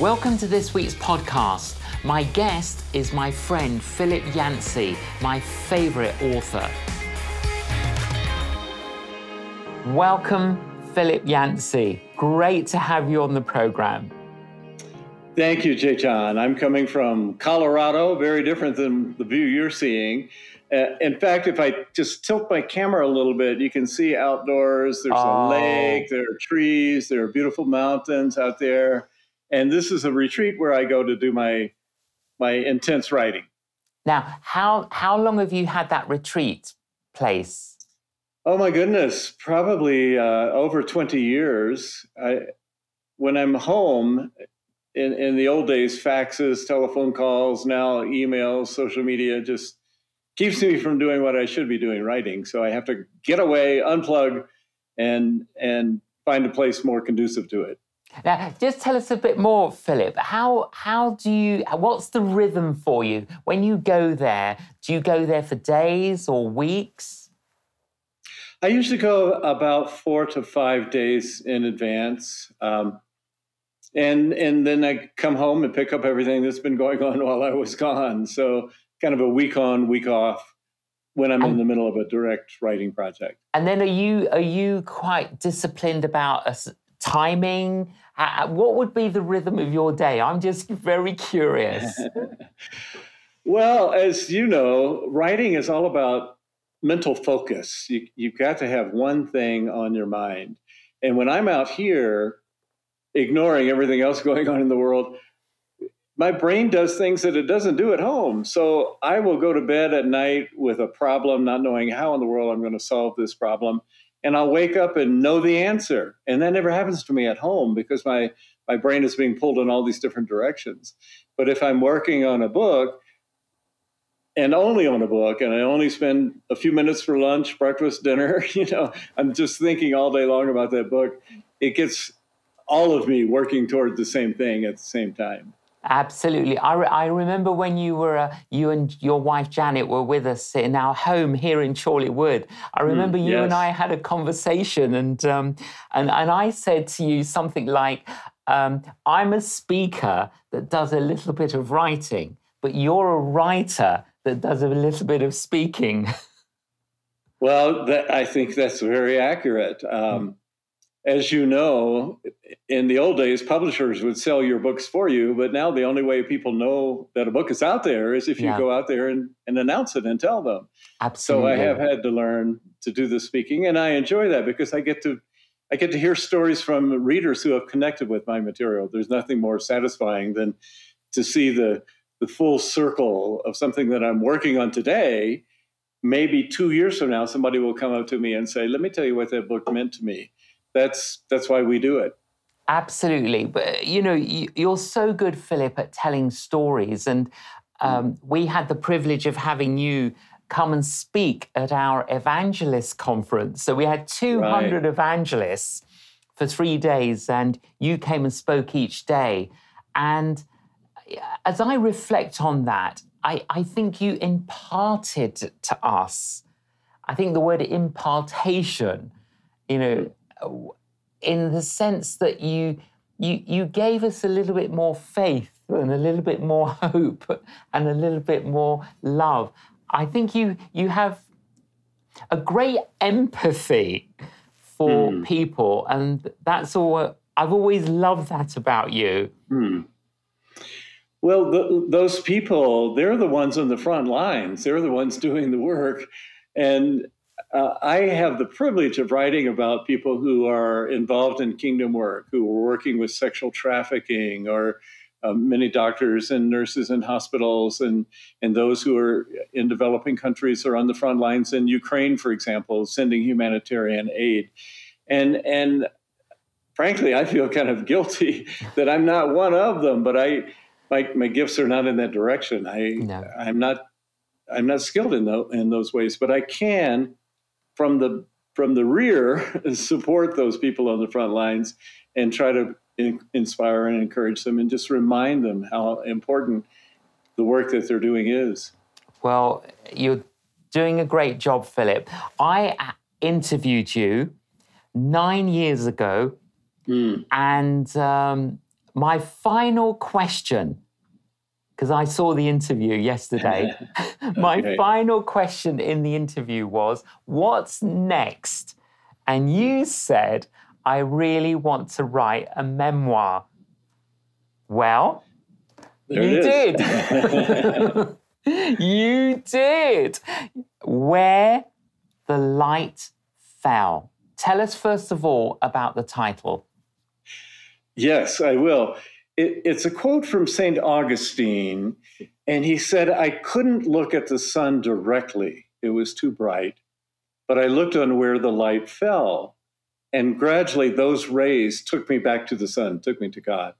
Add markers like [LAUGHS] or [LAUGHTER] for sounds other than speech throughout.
Welcome to this week's podcast. My guest is my friend Philip Yancey, my favourite author. Welcome, Philip Yancey. Great to have you on the program. Thank you, J.John. I'm coming from Colorado, very different than the view you're seeing. Uh, in fact, if I just tilt my camera a little bit, you can see outdoors. There's oh. a lake, there are trees, there are beautiful mountains out there. And this is a retreat where I go to do my my intense writing. Now, how how long have you had that retreat place? Oh my goodness, probably uh, over 20 years. I, when I'm home, in, in the old days, faxes, telephone calls, now emails, social media just keeps me from doing what I should be doing, writing. So I have to get away, unplug, and and find a place more conducive to it. Now, just tell us a bit more, Philip. How how do you? What's the rhythm for you when you go there? Do you go there for days or weeks? I usually go about four to five days in advance, um, and and then I come home and pick up everything that's been going on [LAUGHS] while I was gone. So kind of a week on, week off when I'm and, in the middle of a direct writing project. And then are you are you quite disciplined about a, timing? Uh, what would be the rhythm of your day? I'm just very curious. [LAUGHS] well, as you know, writing is all about mental focus. You, you've got to have one thing on your mind. And when I'm out here, ignoring everything else [LAUGHS] going on in the world, my brain does things that it doesn't do at home. So I will go to bed at night with a problem, not knowing how in the world I'm going to solve this problem and I'll wake up and know the answer. And that never happens to me at home because my my brain is being pulled in all these different directions. But if I'm working on a book and only on a book and I only spend a few minutes for lunch, breakfast, dinner, [LAUGHS] you know, I'm just thinking all day long about that book, it gets all of me working toward the same thing at the same time. Absolutely. I, re- I remember when you were, uh, you and your wife Janet were with us in our home here in Chorleywood. I hmm, remember mm, you yes. and I had a conversation, and, um, and, and I said to you something like, um, I'm a speaker that does a little bit of writing, but you're a writer that does a little bit of speaking. [LAUGHS] well, that, I think that's very accurate. Um, as you know, in the old days, publishers would sell your books for you, but now the only way people know that a book is out there is if you yeah. go out there and, and announce it and tell them. Absolutely. So I have had to learn to do the speaking, and I enjoy that because I get to I get to hear stories from readers who have connected with my material. There's nothing more satisfying than to see the the full circle of something that I'm working on today. Maybe two years from now, somebody will come up to me and say, "Let me tell you what that book meant to me." That's that's why we do it. Absolutely, but you know you, are so good, Philip, at telling stories, and um, we had the privilege of having you come and speak at our evangelist conference. So we had 200 right. evangelists for three days, and you came and spoke each day. And as I reflect on that, I, I think you imparted to us. I think the word impartation, you know, in the sense that you you you gave us a little bit more faith and a little bit more [LAUGHS] hope and a little bit more love. I think you you have a great empathy for mm. people, and that's all. I've always loved that about you. Mm. Well, the, those people, they're the ones on the front lines. They're the ones doing the work. And uh, I have the privilege of writing about people who are involved in kingdom work, who are working with sexual trafficking, or um, many doctors and nurses in hospitals, and and those who are in developing countries or on the front lines in Ukraine, for example, sending humanitarian aid, and and frankly, I feel kind of guilty [LAUGHS] that I'm not one of them, but I my my gifts are not in that direction. I no. I'm not I'm not skilled in, the, in those ways, but I can from the from the rear [LAUGHS] support those people on the front lines and try to in, inspire and encourage them and just remind them how important the work that they're doing is. Well, you're doing a great job, Philip. I interviewed you nine years ago, mm. and um, my final question, because I saw the interview yesterday, [LAUGHS] [LAUGHS] my okay. final question in the interview was, What's next? And you said, I really want to write a memoir. Well, there you did. [LAUGHS] you did. Where the light fell. Tell us, first of all, about the title. Yes, I will. It, it's a quote from St. Augustine, and he said, I couldn't look at the sun directly, it was too bright, but I looked on where the light fell. And gradually, those rays took me back to the sun, took me to God.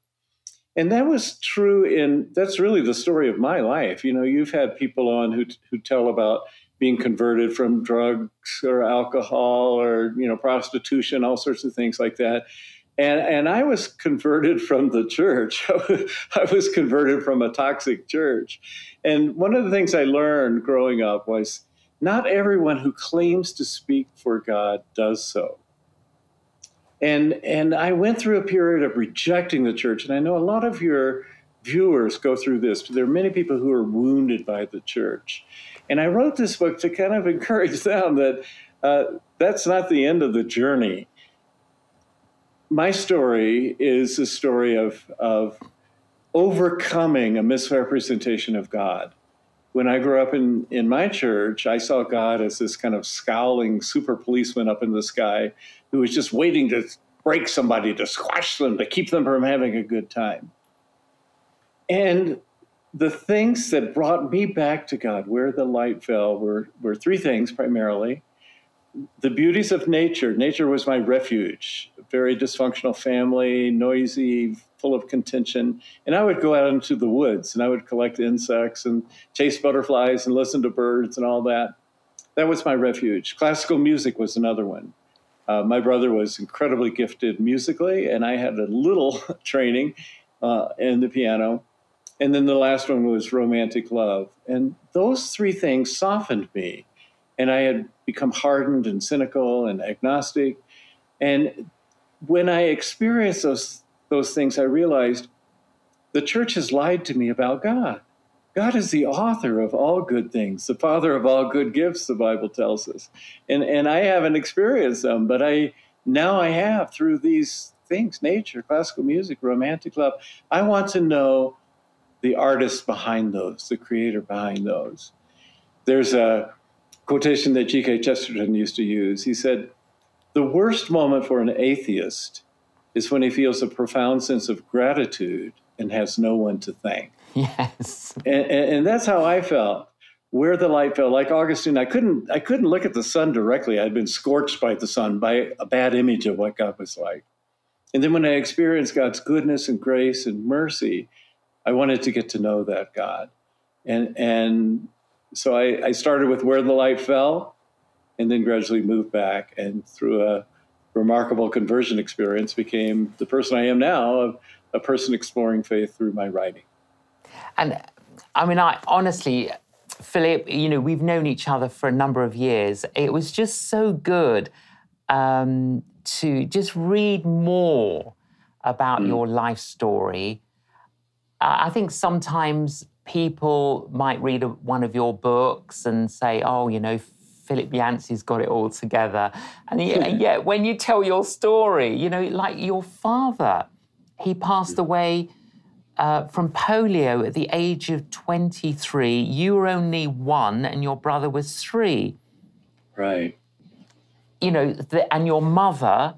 And that was true in, that's really the story of my life. You know, you've had people on who, who tell about being converted from drugs or alcohol or, you know, prostitution, all sorts of things like that. And, and I was converted from the church. [LAUGHS] I was converted from a toxic church. And one of the things I learned growing up was not everyone who claims to speak for God does so. And, and I went through a period of rejecting the church. And I know a lot of your viewers go through this. There are many people who are wounded by the church. And I wrote this book to kind of [LAUGHS] encourage them that uh, that's not the end of the journey my story is a story of, of overcoming a misrepresentation of God. When I grew up in, in my church, I saw God as this kind of scowling super policeman up in the sky who was just waiting to break somebody, to squash them, to keep them from having a good time. And the things that brought me back to God, where the light fell, were, were three things primarily the beauties of nature. Nature was my refuge. Very dysfunctional family, noisy, full of contention. And I would go out into the woods and I would collect insects and chase butterflies and listen to birds and all that. That was my refuge. Classical music was another one. Uh, my brother was incredibly gifted musically, and I had a little [LAUGHS] training uh, in the piano. And then the last one was romantic love. And those three things softened me and I had become hardened and cynical and agnostic. And when I experienced those those things, I realized the church has lied to me about God. God is the author of all good things, the father of all good gifts, the Bible tells us. And and I haven't experienced them, but I now I have through these things, nature, classical music, romantic love. I want to know the artist behind those, the creator behind those. There's a quotation that G.K. Chesterton used to use. He said, The worst moment for an atheist is when he feels a profound sense of gratitude and has no one to thank. Yes. And, and, and that's how I felt. Where the light fell, like Augustine, I couldn't I couldn't look at the sun directly. I'd been scorched by the sun, by a bad image of what God was like. And then when I experienced God's goodness and grace and mercy, I wanted to get to know that God. And and so I, I started with Where the Light Fell and then gradually moved back and through a remarkable conversion experience became the person I am now, a, a person exploring faith through my writing. And I mean, I honestly, Philip, you know, we've known each other for a number of years. It was just so good um, to just read more about mm. your life story. Uh, I think sometimes people might read a, one of your books and say, oh, you know, Philip Yancey's got it all together. And yet, yeah, when you tell your story, you know, like your father, he passed away uh, from polio at the age of 23. You were only one and your brother was three. Right. You know, the, and your mother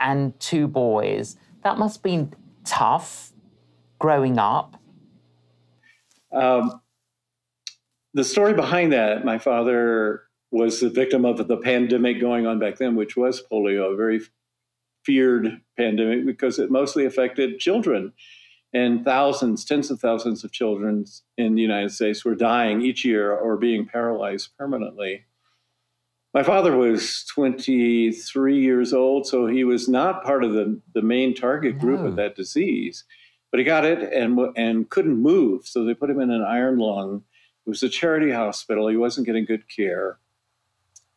and two boys. That must have been tough growing up. Um, the story behind that, my father was the victim of the pandemic going on back then, which was polio, a very feared pandemic because it mostly affected children. And thousands, tens of thousands of children in the United States were dying each year or being paralyzed permanently. My father was 23 years old, so he was not part of the, the main target group no. of that disease. But he got it and and couldn't move, so they put him in an iron lung. It was a charity hospital. He wasn't getting good care.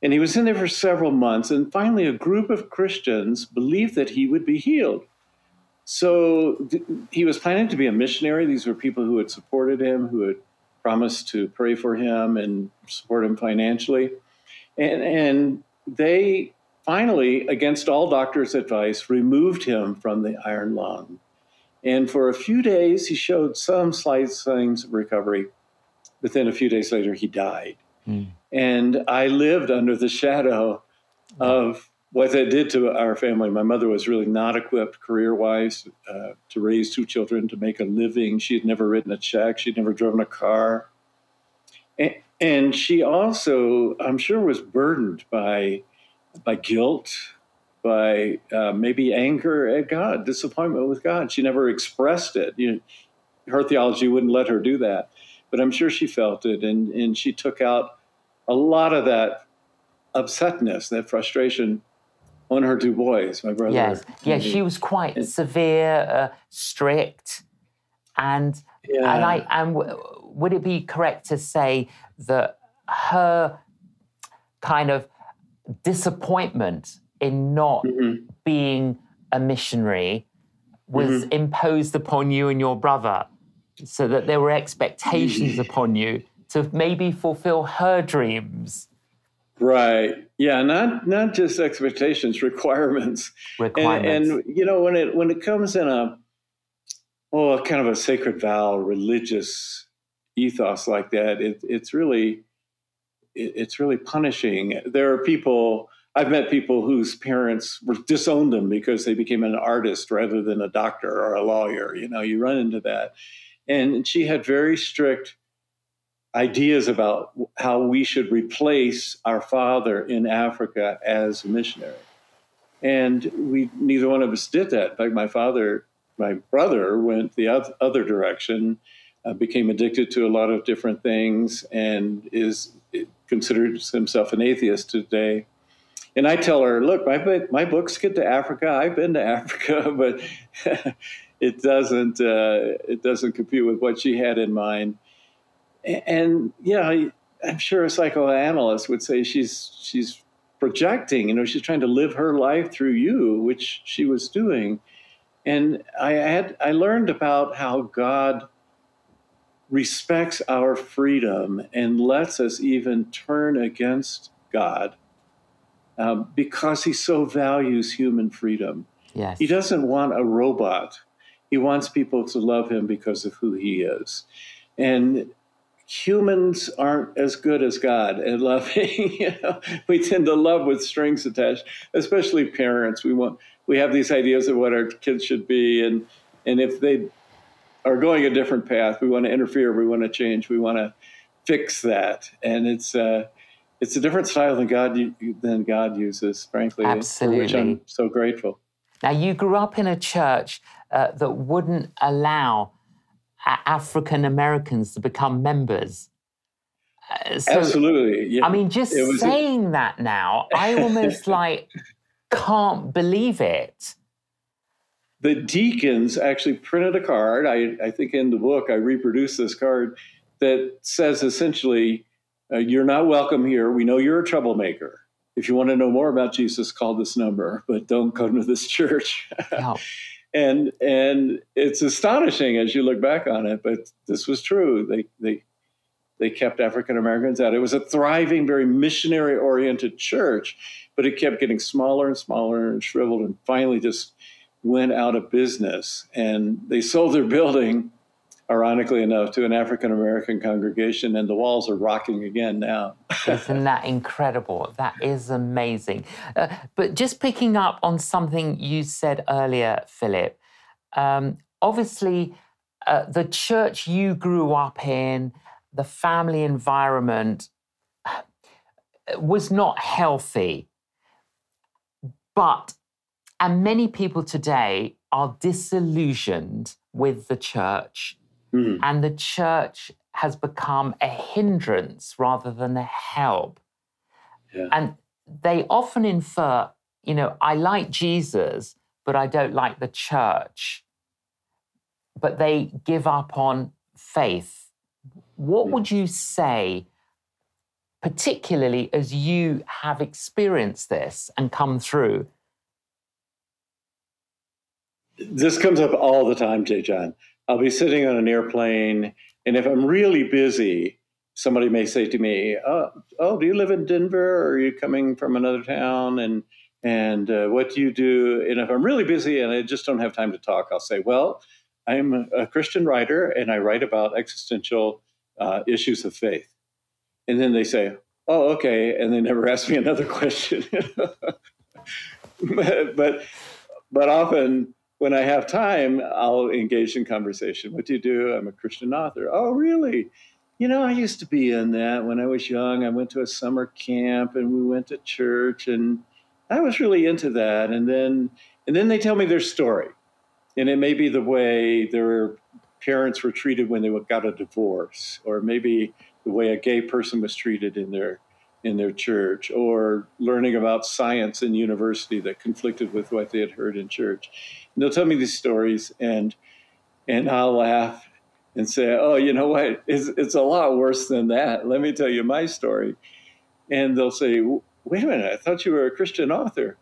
And he was in there for several months. And finally, a group of Christians believed that he would be healed. so th- he was planning to be a missionary. These were people who had supported him, who had promised to pray for him and support him financially. And, and they finally, against all doctors' advice, removed him from the iron lung. And for a few days, he showed some slight signs of recovery. But then a few days later, he died. Mm. And I lived under the shadow of what that did to our family. My mother was really not equipped career wise uh, to raise two children, to make a living. She had never written a check, she'd never driven a car. And, and she also, I'm sure, was burdened by, by guilt, by uh, maybe anger at God, disappointment with God. She never expressed it. You know, her theology wouldn't let her do that. But I'm sure she felt it, and, and she took out a lot of that upsetness, that frustration on her two boys, my brother. Yes, yes, she was quite and, severe, uh, strict, and yeah. and I and w- would it be correct to say that her kind of disappointment in not mm-hmm. being a missionary was mm-hmm. imposed upon you and your brother, so that there were expectations upon you to maybe fulfill her dreams Right. Yeah. Not not just expectations, requirements. [LAUGHS] Requirements. And, and, you know when it when it comes in a oh kind of a sacred vow, religious ethos like that, it, it's really it, it's really punishing. There are people. I've met people whose parents disowned them because they became an artist rather than a doctor or a lawyer. You know, you run into that. And she had very strict ideas about how we should replace our father in Africa as a missionary. And we neither one of us did that. In fact, my father, my brother, went the other direction, uh, became addicted to a lot of different things, and is considers himself an atheist today. And I tell her, look, my my books get to Africa. I've been to [LAUGHS] Africa, but [LAUGHS] it doesn't uh, it doesn't compute with what she had in mind and yeah, I'm sure a psychoanalyst would say she's she's projecting. You know, she's trying to live her life through you, which she was doing. And I had I learned about how God respects our freedom and lets us even turn against God um, because He so values human freedom. Yes. He doesn't want a robot. He wants people to love Him because of who He is. And humans aren't as good as God at loving. [LAUGHS] you know, we tend to love with strings attached, especially parents. We want we have these ideas of what our kids should be, and and if they are going a different path, we want to interfere. We want to change. We want to fix that, and it's. Uh, it's a different style than God than God uses, frankly, Absolutely. for which I'm so grateful. Now, you grew up in a church uh, that wouldn't allow African Americans to become members. Uh, so, Absolutely. Yeah. I mean, just saying a... that now, I [LAUGHS] almost like can't believe it. The deacons actually printed a card. I, I think in the book I reproduced this card that says essentially, uh, "You're not welcome here. We know you're a troublemaker. If you want to know more about Jesus, call this number, but don't come to this church." [LAUGHS] and and it's astonishing as you look back on it but this was true they they they kept african americans out it was a thriving very missionary oriented church but it kept getting smaller and smaller and shriveled and finally just went out of business and they sold their building ironically enough, to an African American congregation, and the walls are rocking again now. Isn't that incredible? That is amazing. Uh, but just picking up on something you said earlier, Philip, um, obviously, uh, the church you grew up in, the family environment uh, was not healthy. But, and many people today are disillusioned with the church Mm. And the church has become a hindrance rather than a help. Yeah. And they often infer, you know, I like Jesus, but I don't like the church. But they give up on faith. What mm. would you say, particularly as you have experienced this and come through? this comes up all the time, J.John. I'll be sitting on an airplane, and if I'm really busy, somebody may say to me, "Oh, oh do you live in Denver, or are you coming from another town?" and and uh, what do you do? And if I'm really busy and I just don't have time to talk, I'll say, "Well, I'm a Christian writer, and I write about existential uh, issues of faith." And then they say, "Oh, okay," and they never [LAUGHS] ask me another question. [LAUGHS] but, but but often when I have time, I'll engage in conversation. What do you do? I'm a Christian author. Oh, really? You know, I used to be in that when I was young. I went to a summer camp and we went to church and I was really into that. And then and then they tell me their story. And it may be the way their parents were treated when they got a divorce, or maybe the way a gay person was treated in their in their church, or learning about science in university that conflicted with what they had heard in church. And they'll tell me these stories, and and I'll laugh and say, "Oh, you know what? It's it's a lot worse than that. Let me tell you my story." And they'll say, "Wait a minute! I thought you were a Christian author."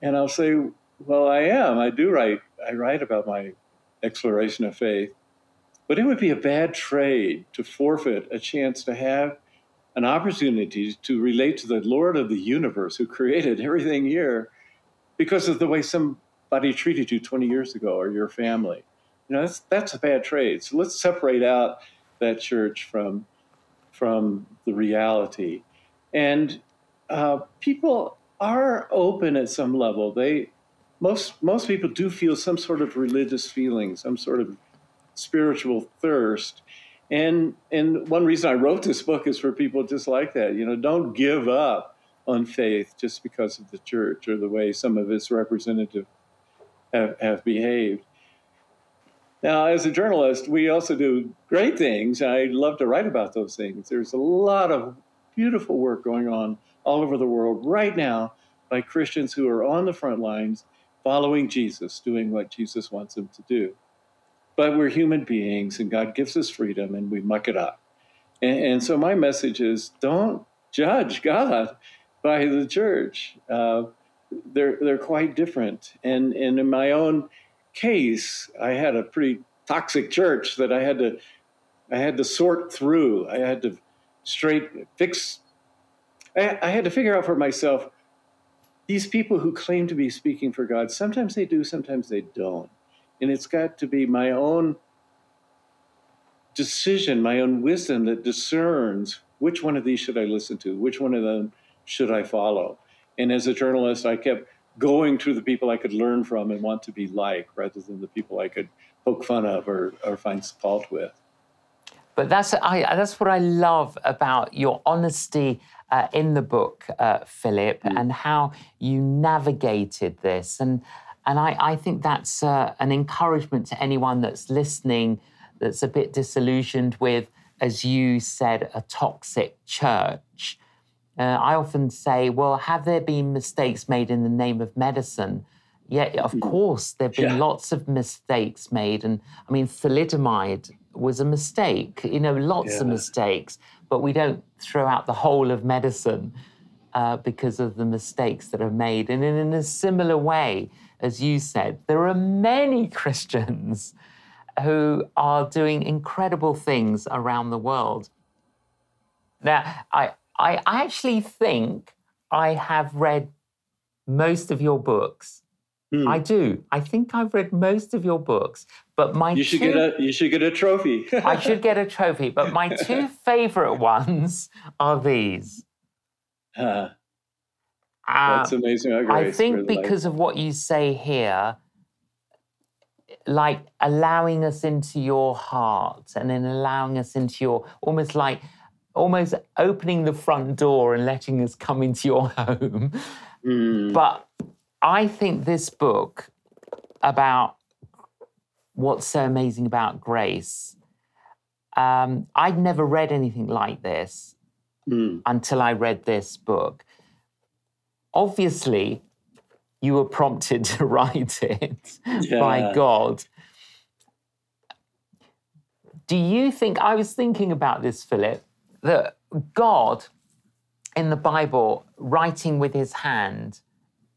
And I'll say, "Well, I am. I do write. I write about my exploration of faith." But it would be a bad trade to forfeit a chance to have an opportunity to relate to the Lord of the universe who created everything here because of the way some somebody treated you 20 years ago or your family. You know, that's, that's a bad trade. So let's separate out that church from, from the reality. And uh, people are open at some level. They, most, most people do feel some sort of religious feeling, some sort of spiritual thirst. And, and one reason I wrote this book is for people just like that. You know, don't give up on faith just because of the church or the way some of its representative have, have behaved. Now, as a journalist, we also do great things. I love to write about those things. There's a lot of beautiful work going on all over the world right now by Christians who are on the front lines following Jesus, doing what Jesus wants them to do. But we're human beings and God gives us freedom and we muck it up. And, and so my message is don't judge God by the church. Uh, they're they're quite different. And and in my own case, I had a pretty toxic church that I had to I had to sort through. I had to straight fix. I, I had to figure out for myself these people who claim to be speaking for God. Sometimes they do, sometimes they don't, and it's got to be my own decision, my own wisdom that discerns which one of these should I listen to, which one of them should I follow. And as a journalist, I kept going to the people I could learn from and want to be like rather than the people I could poke fun of or, or find fault with. But that's, I, that's what I love about your honesty uh, in the book, uh, Philip, mm. and how you navigated this. And, and I, I think that's uh, an encouragement to anyone that's listening that's a bit disillusioned with, as you said, a toxic church. Uh, I often say, well, have there been mistakes made in the name of medicine? Yeah, of mm. course, there have been yeah. lots of mistakes made. And I mean, thalidomide was a mistake, you know, lots yeah. of mistakes, but we don't throw out the whole of medicine uh, because of the mistakes that are made. And in a similar way, as you said, there are many [LAUGHS] Christians who are doing incredible things around the world. Now, I, I actually think I have read most of your books. Hmm. I do. I think I've read most of your books, but my you should two, get a you should get a trophy. I [LAUGHS] should get a trophy, but my two [LAUGHS] favorite ones are these. Uh, that's amazing. I think because of what you say here, like allowing us into your heart and then allowing us into your almost like almost opening the front door and letting us come into your [LAUGHS] home. Mm. But I think this book about what's so amazing about grace, um, I'd never read anything like this mm. until I read this book. Obviously, you were prompted [LAUGHS] to write it yeah. by God. Do you think, I was thinking about this, Philip, that God in the Bible, writing with his hand,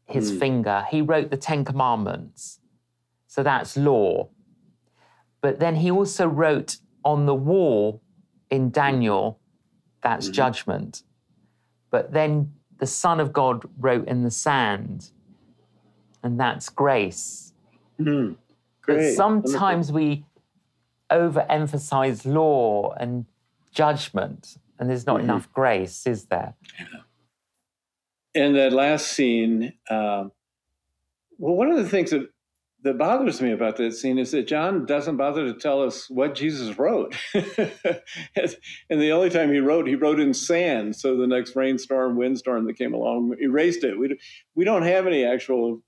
his mm. finger, he wrote the Ten Commandments. So that's law. But then he also wrote on the wall in Daniel, that's mm-hmm. judgment. But then the Son of God wrote in the sand, and that's grace. Mm-hmm. But sometimes we overemphasize law and judgment, and there's not mm-hmm. enough grace, is there? Yeah. In that last scene, um, well, one of the things that that bothers me about that scene is that John doesn't bother to tell us what Jesus wrote. [LAUGHS] and the only time he wrote, he wrote in sand. So the next rainstorm, windstorm that came along erased it. We, we don't have any actual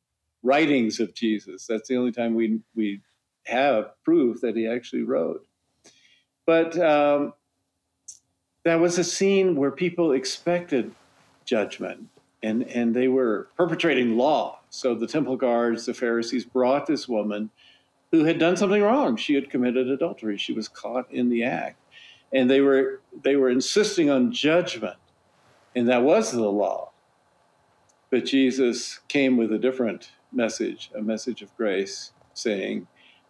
writings of Jesus. That's the only time we, we have proof that he actually wrote. But um, that was a scene where people expected judgment and, and they were perpetrating law. So the temple guards, the Pharisees brought this woman who had done something wrong. She had committed adultery. She was caught in the act. And they were they were insisting on judgment. And that was the law. But Jesus came with a different message, a message of grace, saying,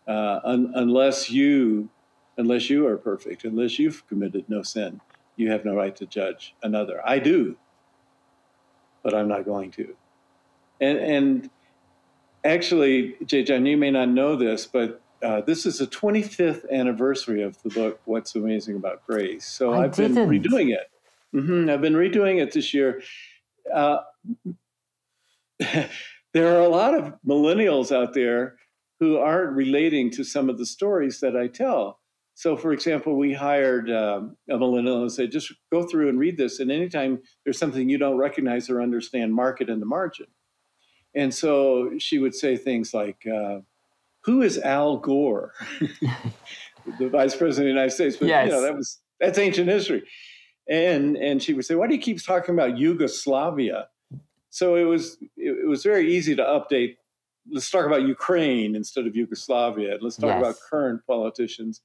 uh, un- unless you unless you are perfect, unless you've committed no sin, you have no right to judge another. I do but I'm not going to. And, and actually, J. John, you may not know this, but uh, this is the 25th anniversary of the book "What's Amazing About Grace." So I have been redoing it. Mm-hmm, I've been redoing it this year. Uh, [LAUGHS] there are a lot of millennials out there who aren't relating to some of the stories that I tell. So, for example, we hired um, a millennial and said, just go through and read this. And anytime there's something you don't recognize or understand, mark it in the margin. And so she would say things like, uh, "Who is Al Gore, [LAUGHS] the Vice President of the United States?" But yes. you know that was that's ancient history. And and she would say, "Why do you keep talking about Yugoslavia?" So it was it, it was very easy to update let's talk about Ukraine instead of Yugoslavia. Let's talk yes. about current politicians.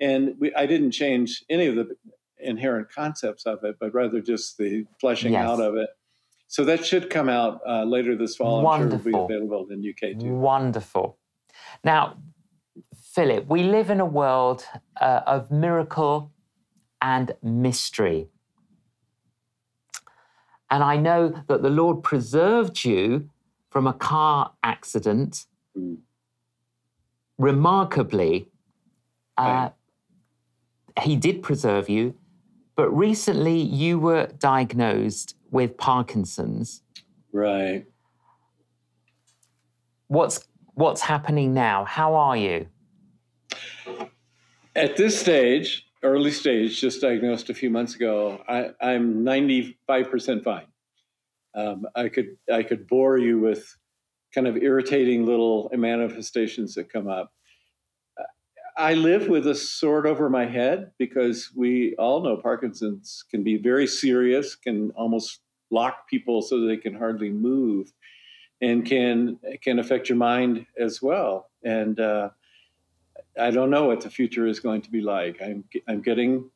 And we, I didn't change any of the inherent concepts of it, but rather just the fleshing yes. out of it. So that should come out uh, later this fall. Wonderful. I'm sure it'll be available in UK too. Wonderful. Now, Philip, we live in a world uh, of miracle and mystery. And I know that the Lord preserved you from a car accident mm. remarkably. Uh, he did preserve you, but recently you were diagnosed with Parkinson's. Right. What's what's happening now? How are you? At this stage, early stage, just diagnosed a few months ago, I, I'm 95% fine. Um, I could I could bore you with kind of irritating little manifestations that come up. I live with a sword over my head because we all know Parkinson's can be very serious, can almost lock people so they can hardly move, and can can affect your mind as well. And uh, I don't know what the future is going to be like. I'm I'm getting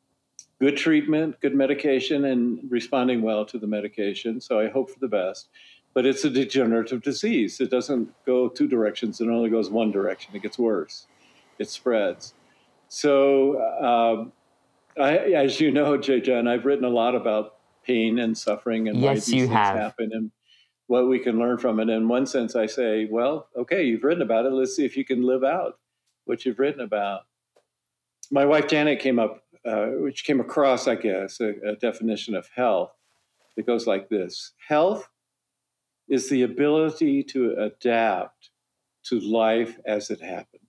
good treatment, good medication, and responding well to the medication. So I hope for the best. But it's a degenerative disease. It doesn't go two directions. It only goes one direction. It gets worse it spreads. So, um, I, as you know, J.John, I've written a lot about pain and suffering and yes, why these things have. happen and what we can learn from it. In one sense, I say, well, okay, you've written about it. Let's see if you can live out what you've written about. My wife Janet came up, uh, which came across, I guess, a, a definition of health that goes like this: Health is the ability to adapt to life as it happens.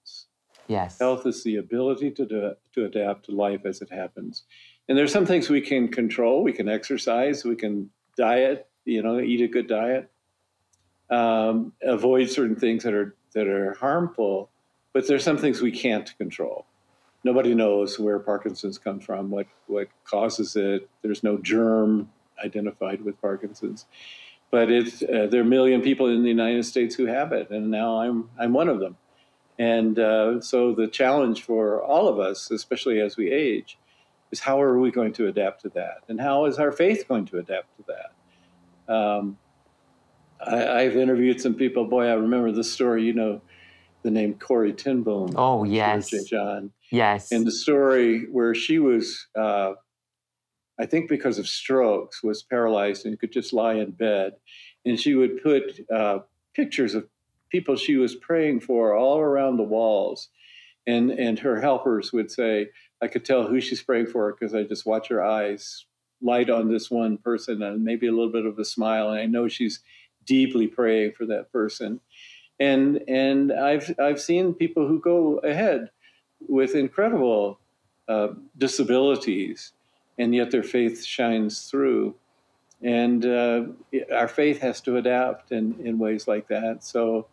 Yes. Health is the ability to, do, to adapt to life as it happens. And there's some things we can control. We can exercise, we can diet, you know, eat a good diet, um, avoid certain things that are that are harmful. But there's some things we can't control. Nobody knows where Parkinson's comes from, what what causes it. There's no germ identified with Parkinson's, but it uh, there are a million people in the United States who have it, and now I'm I'm one of them. And uh, so the challenge for all of us, especially as we age, is how are we going to adapt to that? And how is our faith going to adapt to that? Um, I, have interviewed some people. Boy, I remember this story. You know, the name Corrie ten Oh yes, John. Yes. And the story where she was, uh, I think because of strokes, was paralyzed and could just lie in bed, and she would put uh, pictures of people she was praying for all around the walls, and and her helpers would say, I could tell who she's praying for because I just watch her eyes light on this one person and maybe a little bit of a smile, and I know she's deeply praying for that person. And and I've I've seen people who go ahead with incredible uh, disabilities, and yet their faith shines through. And uh, our faith has to adapt in, in ways like that. So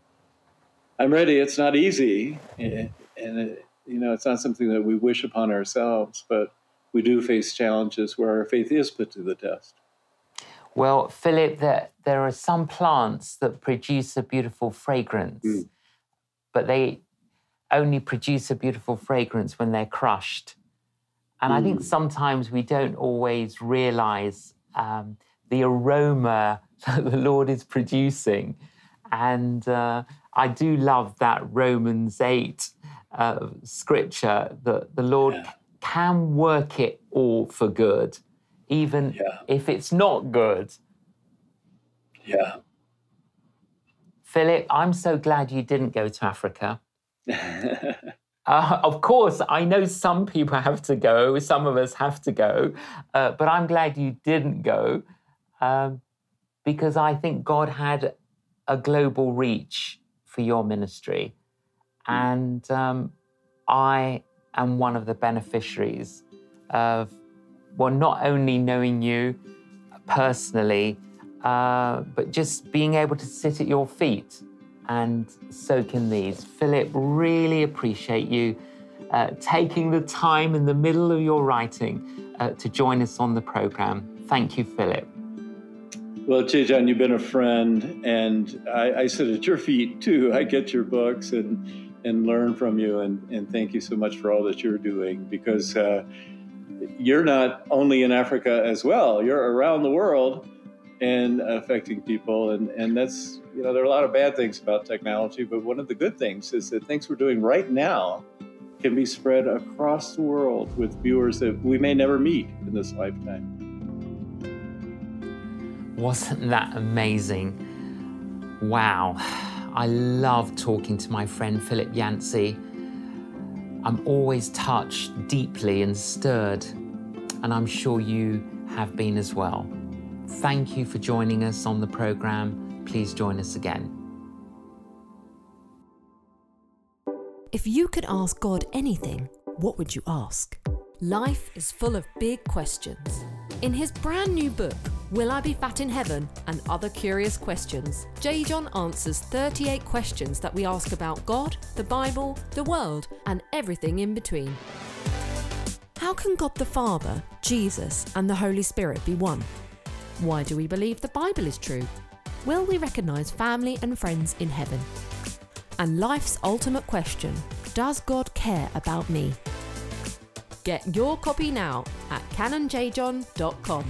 I'm ready. It's not easy, and it, you know, it's not something that we wish upon ourselves, but we do face challenges where our faith is put to the test. Well, Philip, there, there are some plants that produce a beautiful fragrance, mm. but they only produce a beautiful fragrance when they're crushed. And mm. I think mm. sometimes we don't always realize um, the aroma [LAUGHS] that the Lord is producing. And uh, I do love that Romans 8 uh, scripture that the Lord yeah. can work it all for good, even yeah. if it's not good. Yeah. Philip, I'm so glad you didn't go to Africa. [LAUGHS] uh, of course, I know some people have to go, some of us have to go, uh, but I'm glad you didn't go um, because I think God had a global reach for your ministry. Hmm. And um, I am one of the beneficiaries of, well, not only knowing you personally, uh, but just being able to sit at your feet and soak in these. Philip, really appreciate you uh, taking the time in the middle of your writing uh, to join us on the program. Thank you, Philip. Well, J.John, you've been a friend, and I, I, sit at your feet too. I get your books and and learn from you, and, and thank you so much for all that you're doing because uh, you're not only in Africa as well; you're around the world and affecting people, and and that's you know there are a lot of bad things about technology, but one of the good things is that things we're doing right now can be spread across the world with viewers that we may never meet in this lifetime. Wasn't that amazing? Wow. I love talking to my friend Philip Yancey. I'm always touched deeply and stirred, and I'm sure you have been as well. Thank you for joining us on the program. Please join us again. If you could ask God anything, what would you ask? Life is full of big questions. In his brand new book, Will I Be Fat in Heaven? and Other Curious Questions, J.John answers 38 questions that we ask about God, the Bible, the world, and everything in between. How can God the Father, Jesus, and the Holy Spirit be one? Why do we believe the Bible is true? Will we recognise family and friends in heaven? And life's ultimate question Does God care about me? Get your copy now at canonjjohn.com.